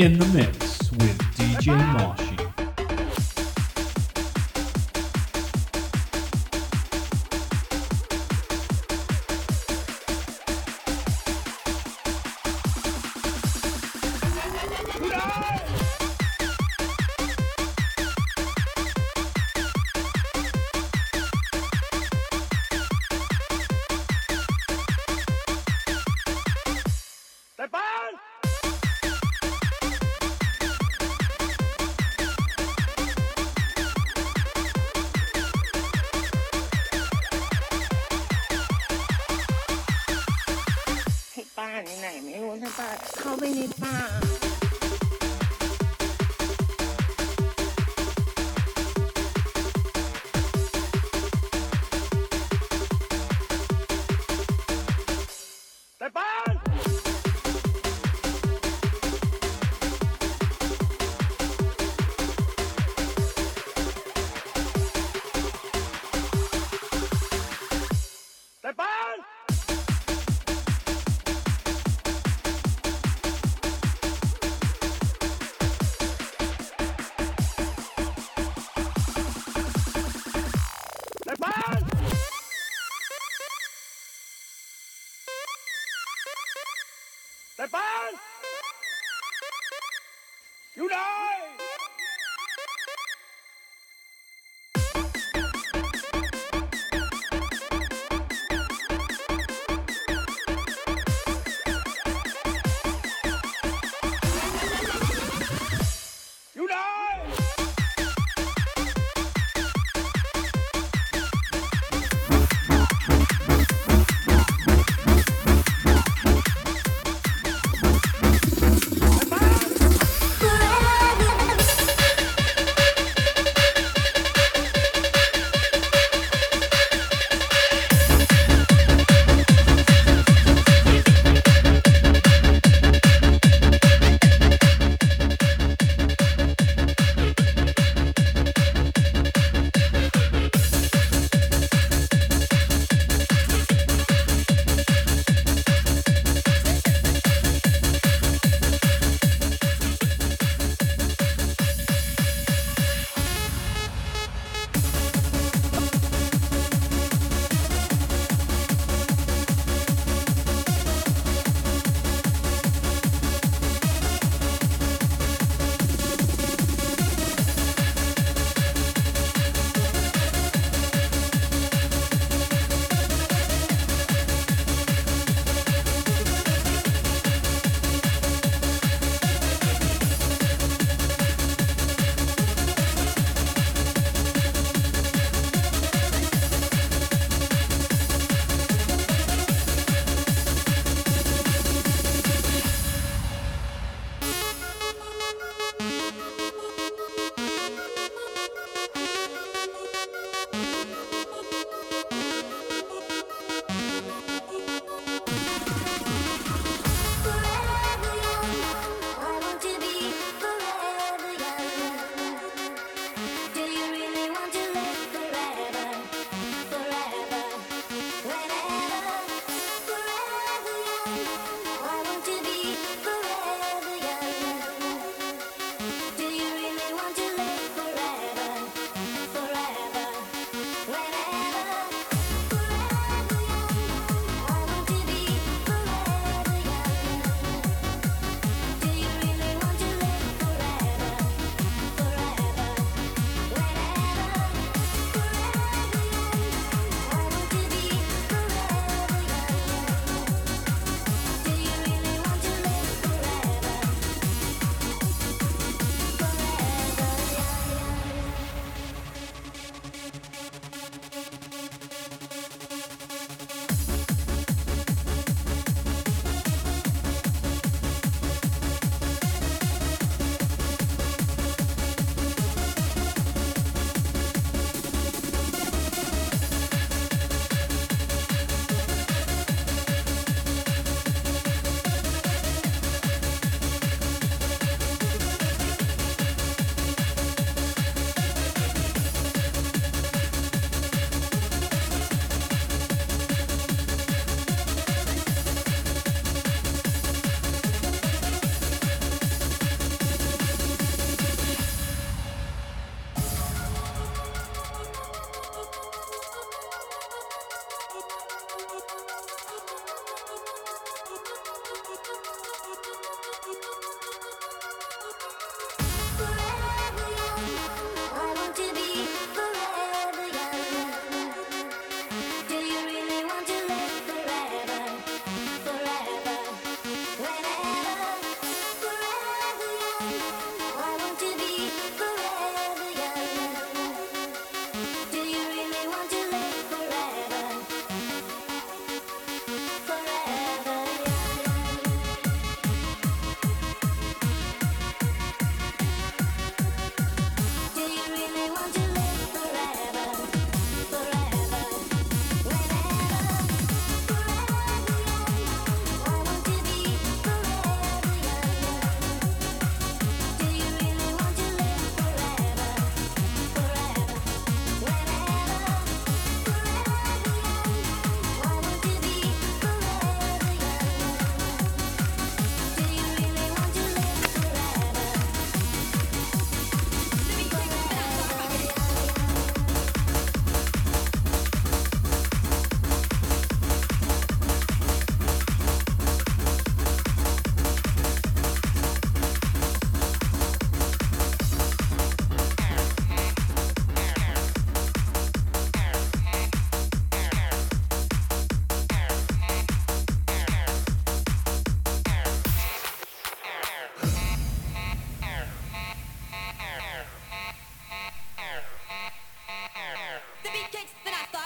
in the mix with DJ Moshi. เข้าไปในป่า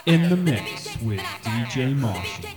In the mix with DJ Marshall.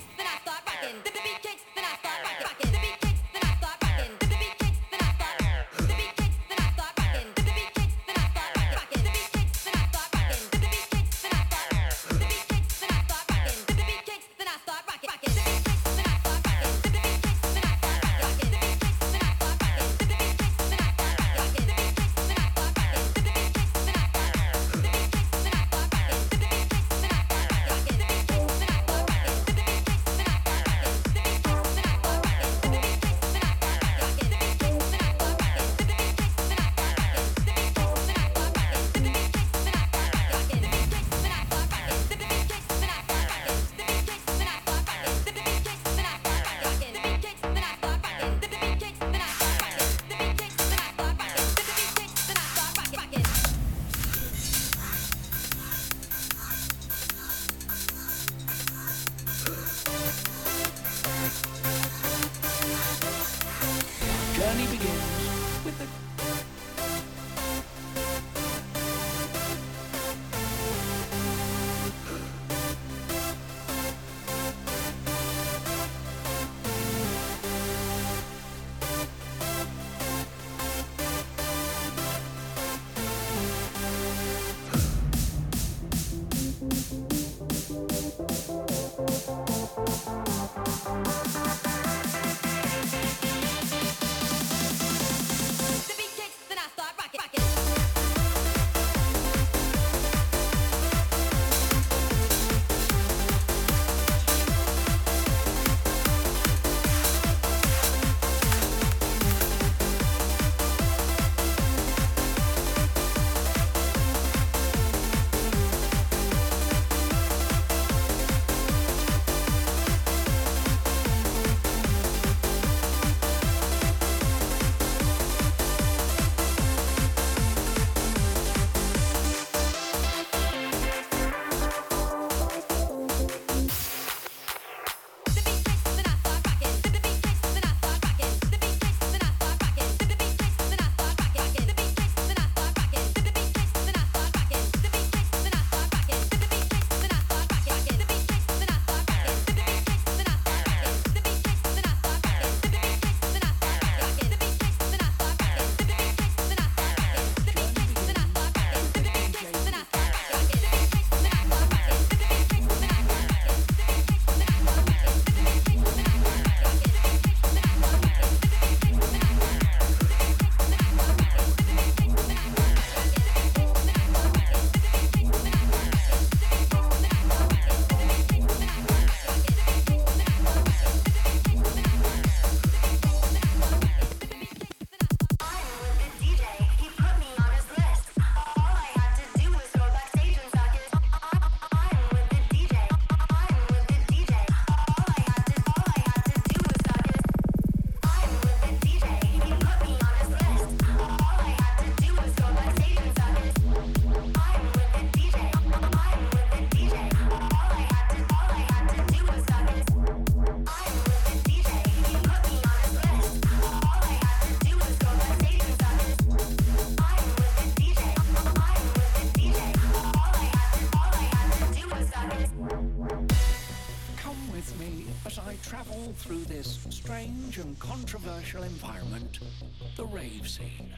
Rave scene.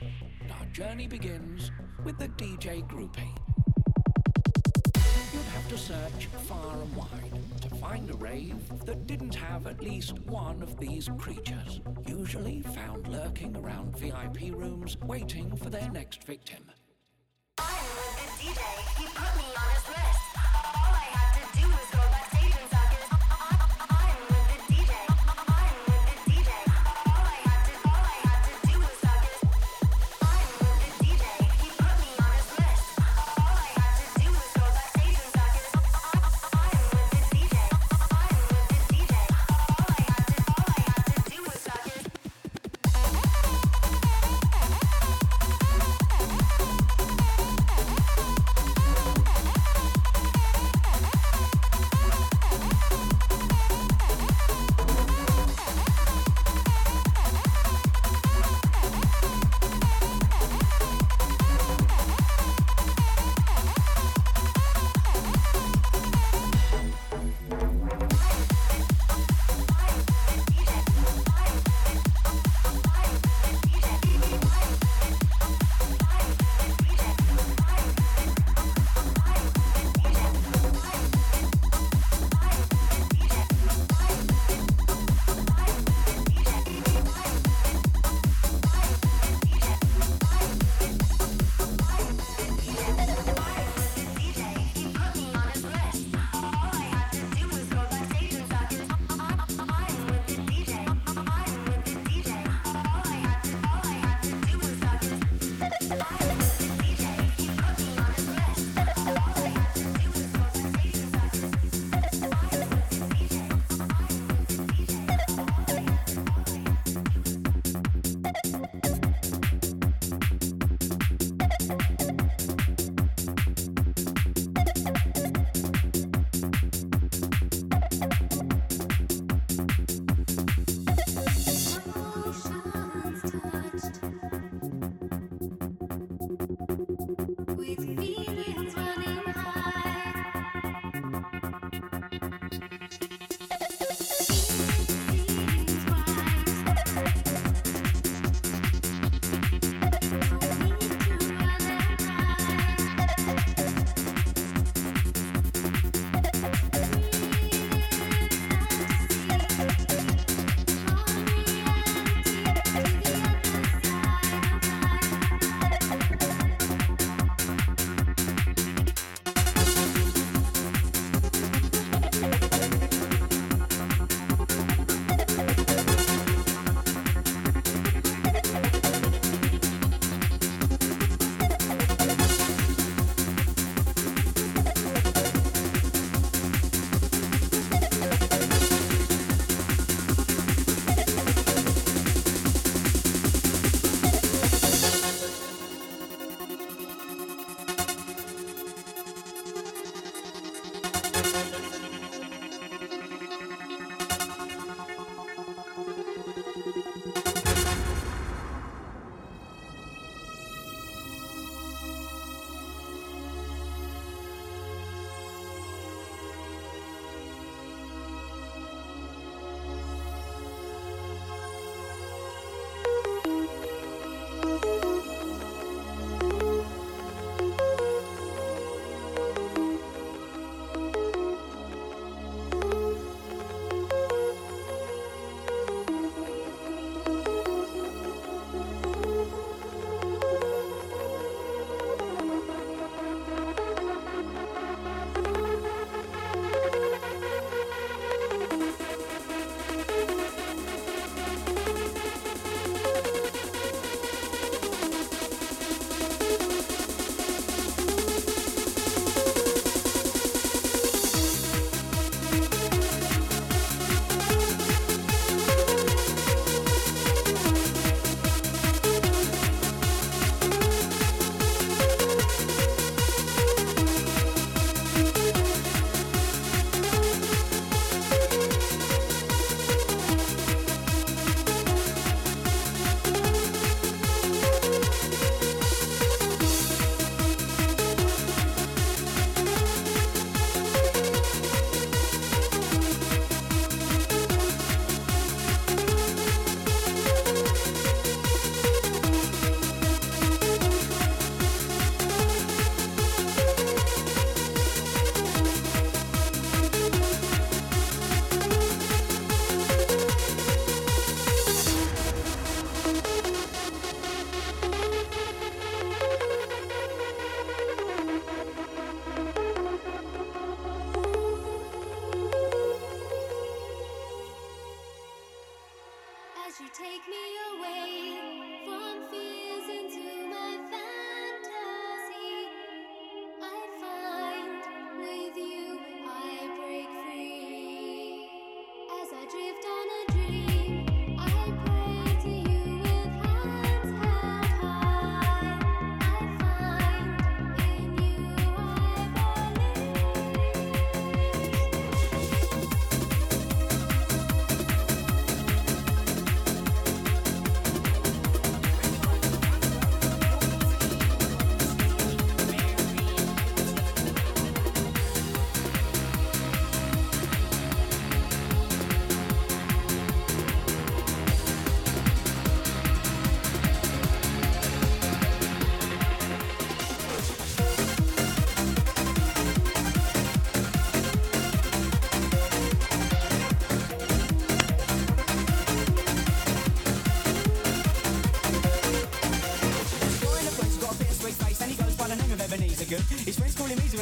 Our journey begins with the DJ groupie. You'd have to search far and wide to find a rave that didn't have at least one of these creatures, usually found lurking around VIP rooms waiting for their next victim.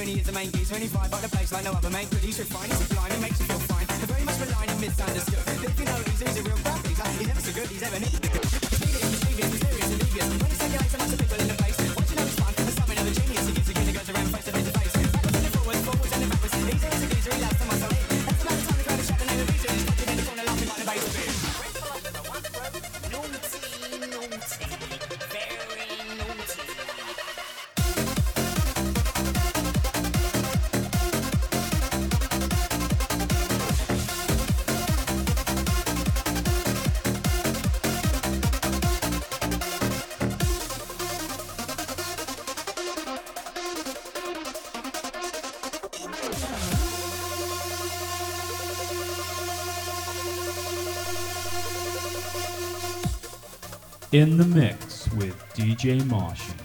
20 is the main key 25 by the place like no other mate. But he's refined, he's sublime, he makes you feel fine. I very much relying and misunderstood. They you know he's, he's a real bad He's, he's never so good, he's ever neat in the mix with DJ Martian.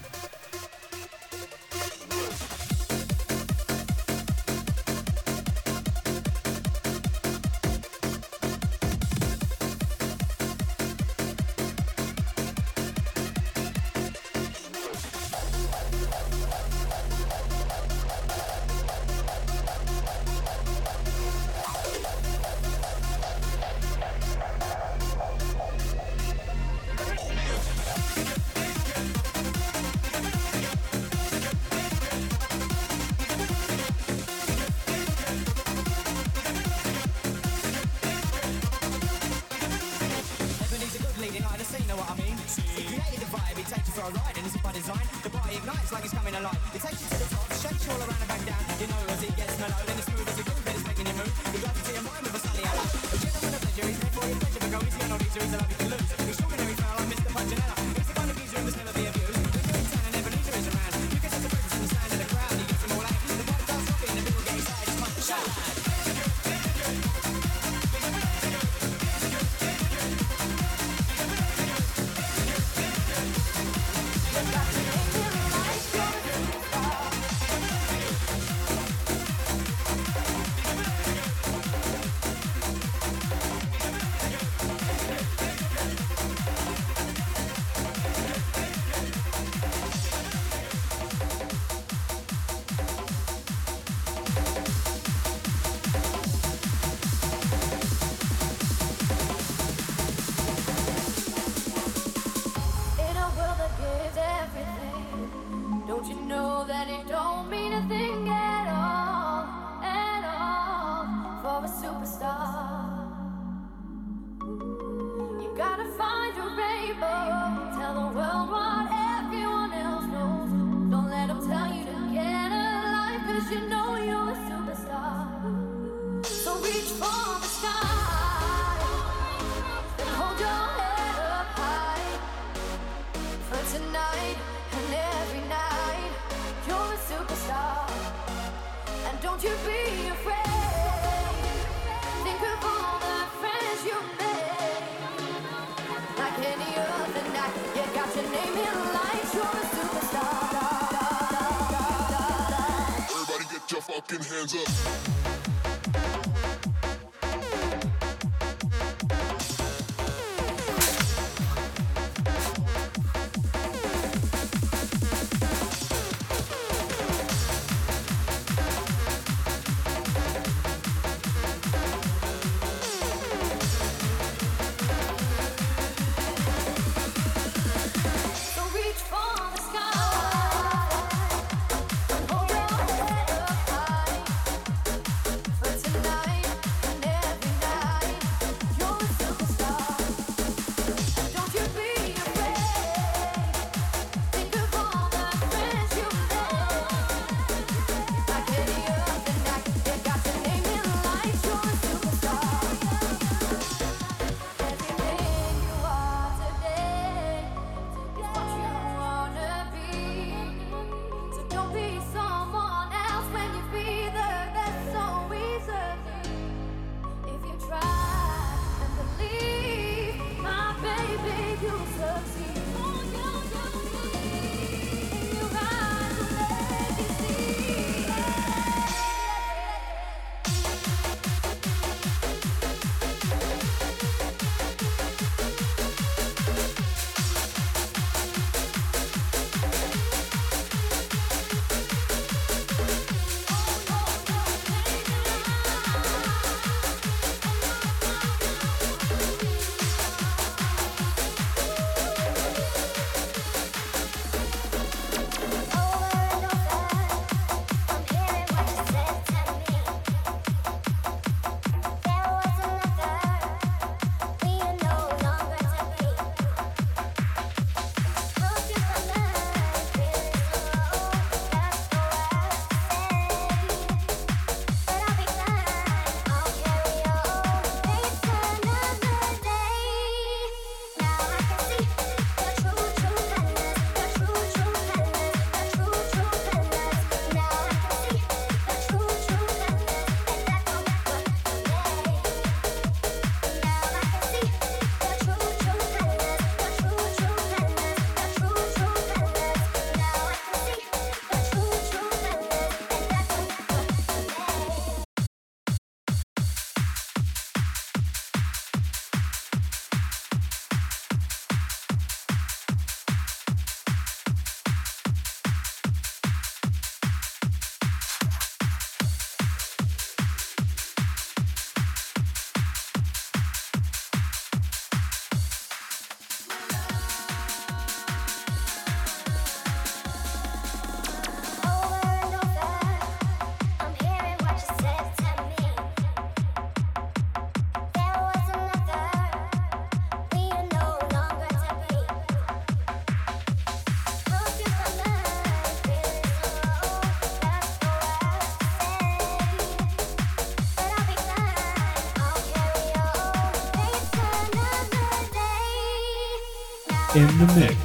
In the mix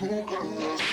çok ağır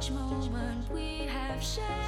each moment we have shared.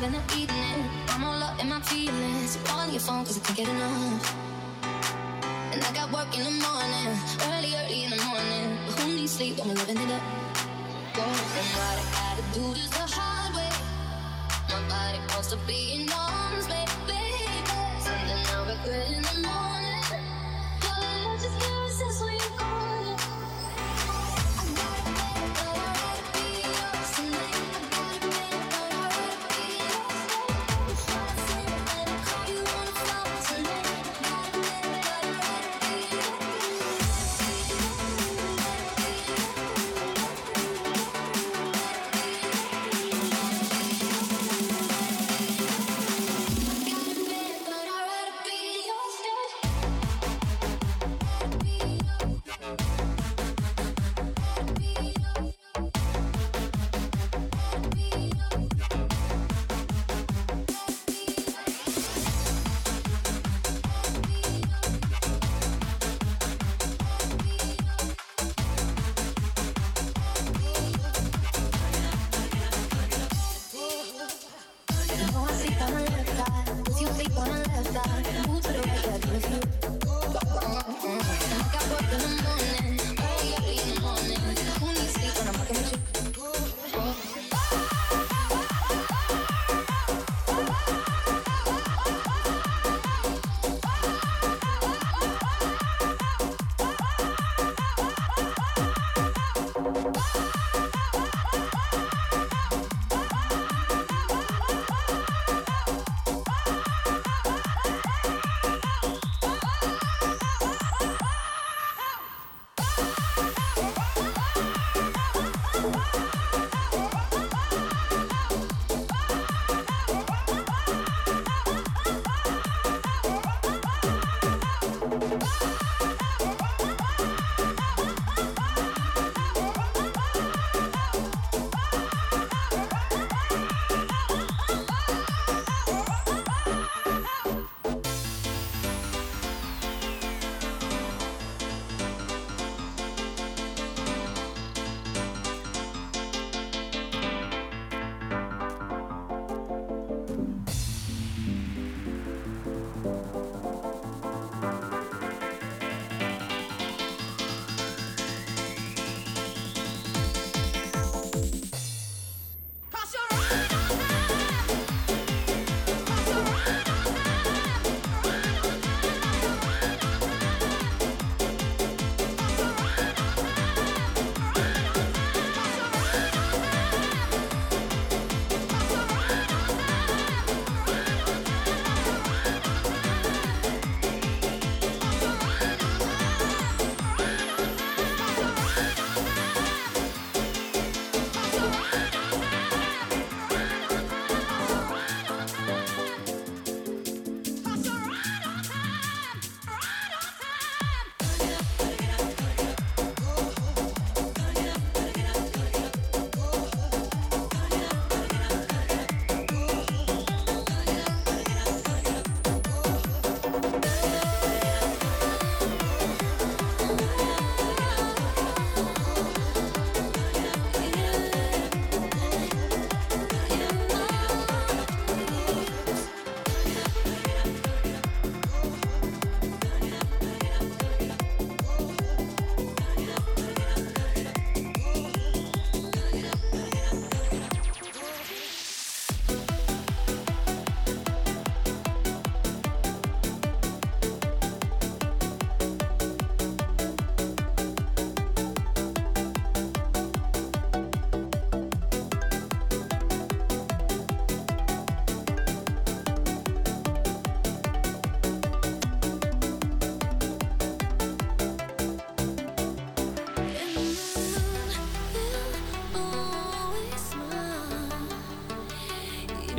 Colors. in the evening. I'm all up in my feelings. On your phone cause I can't get enough. And I got work in the morning, early, early in the morning. But who needs sleep when we're living it up? Going from what I gotta do just the hard way. My body wants to be in arms, baby. Something I regret in the morning.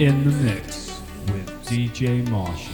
In the mix with DJ Marshall.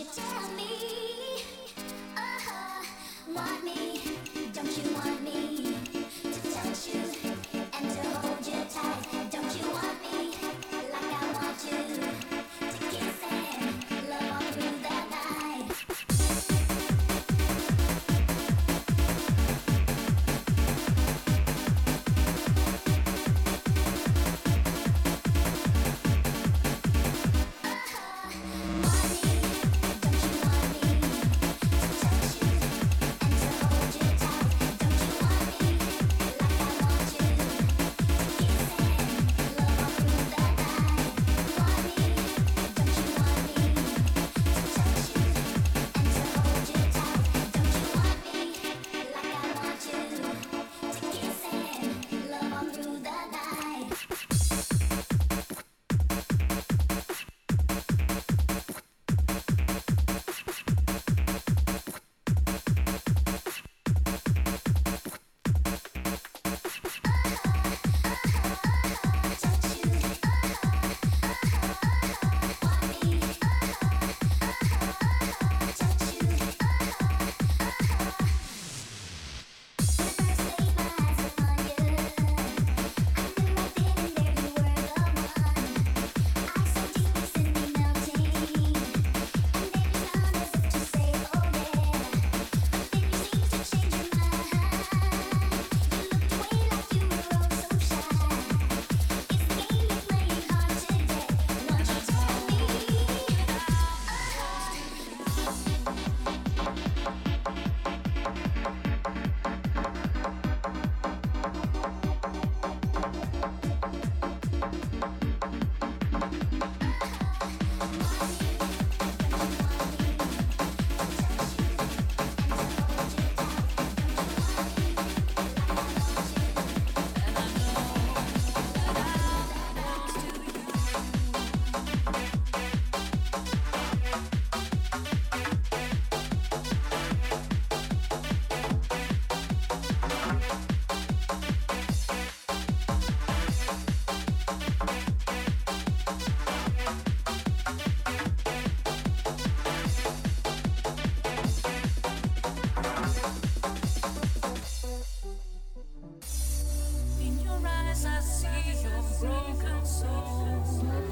You want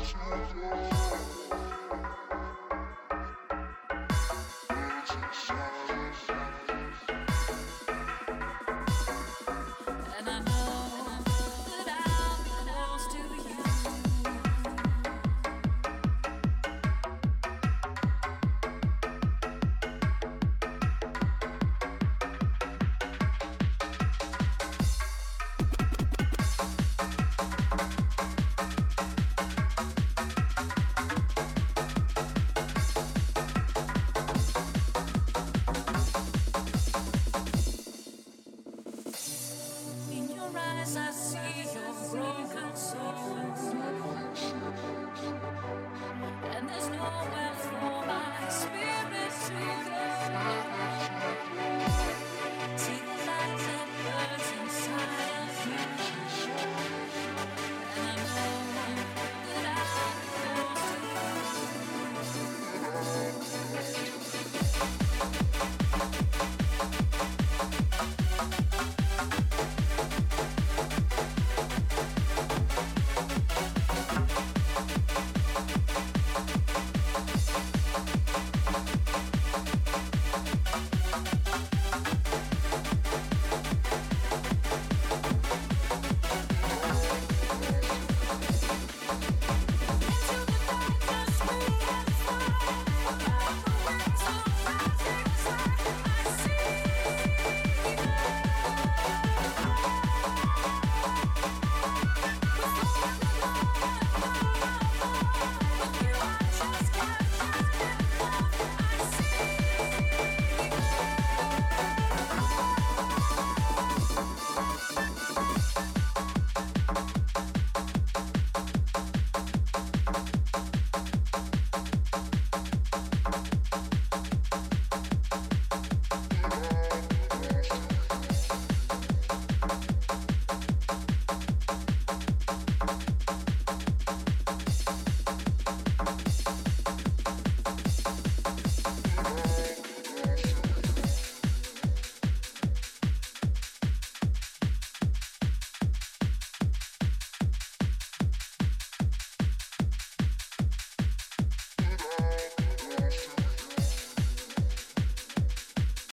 There's nowhere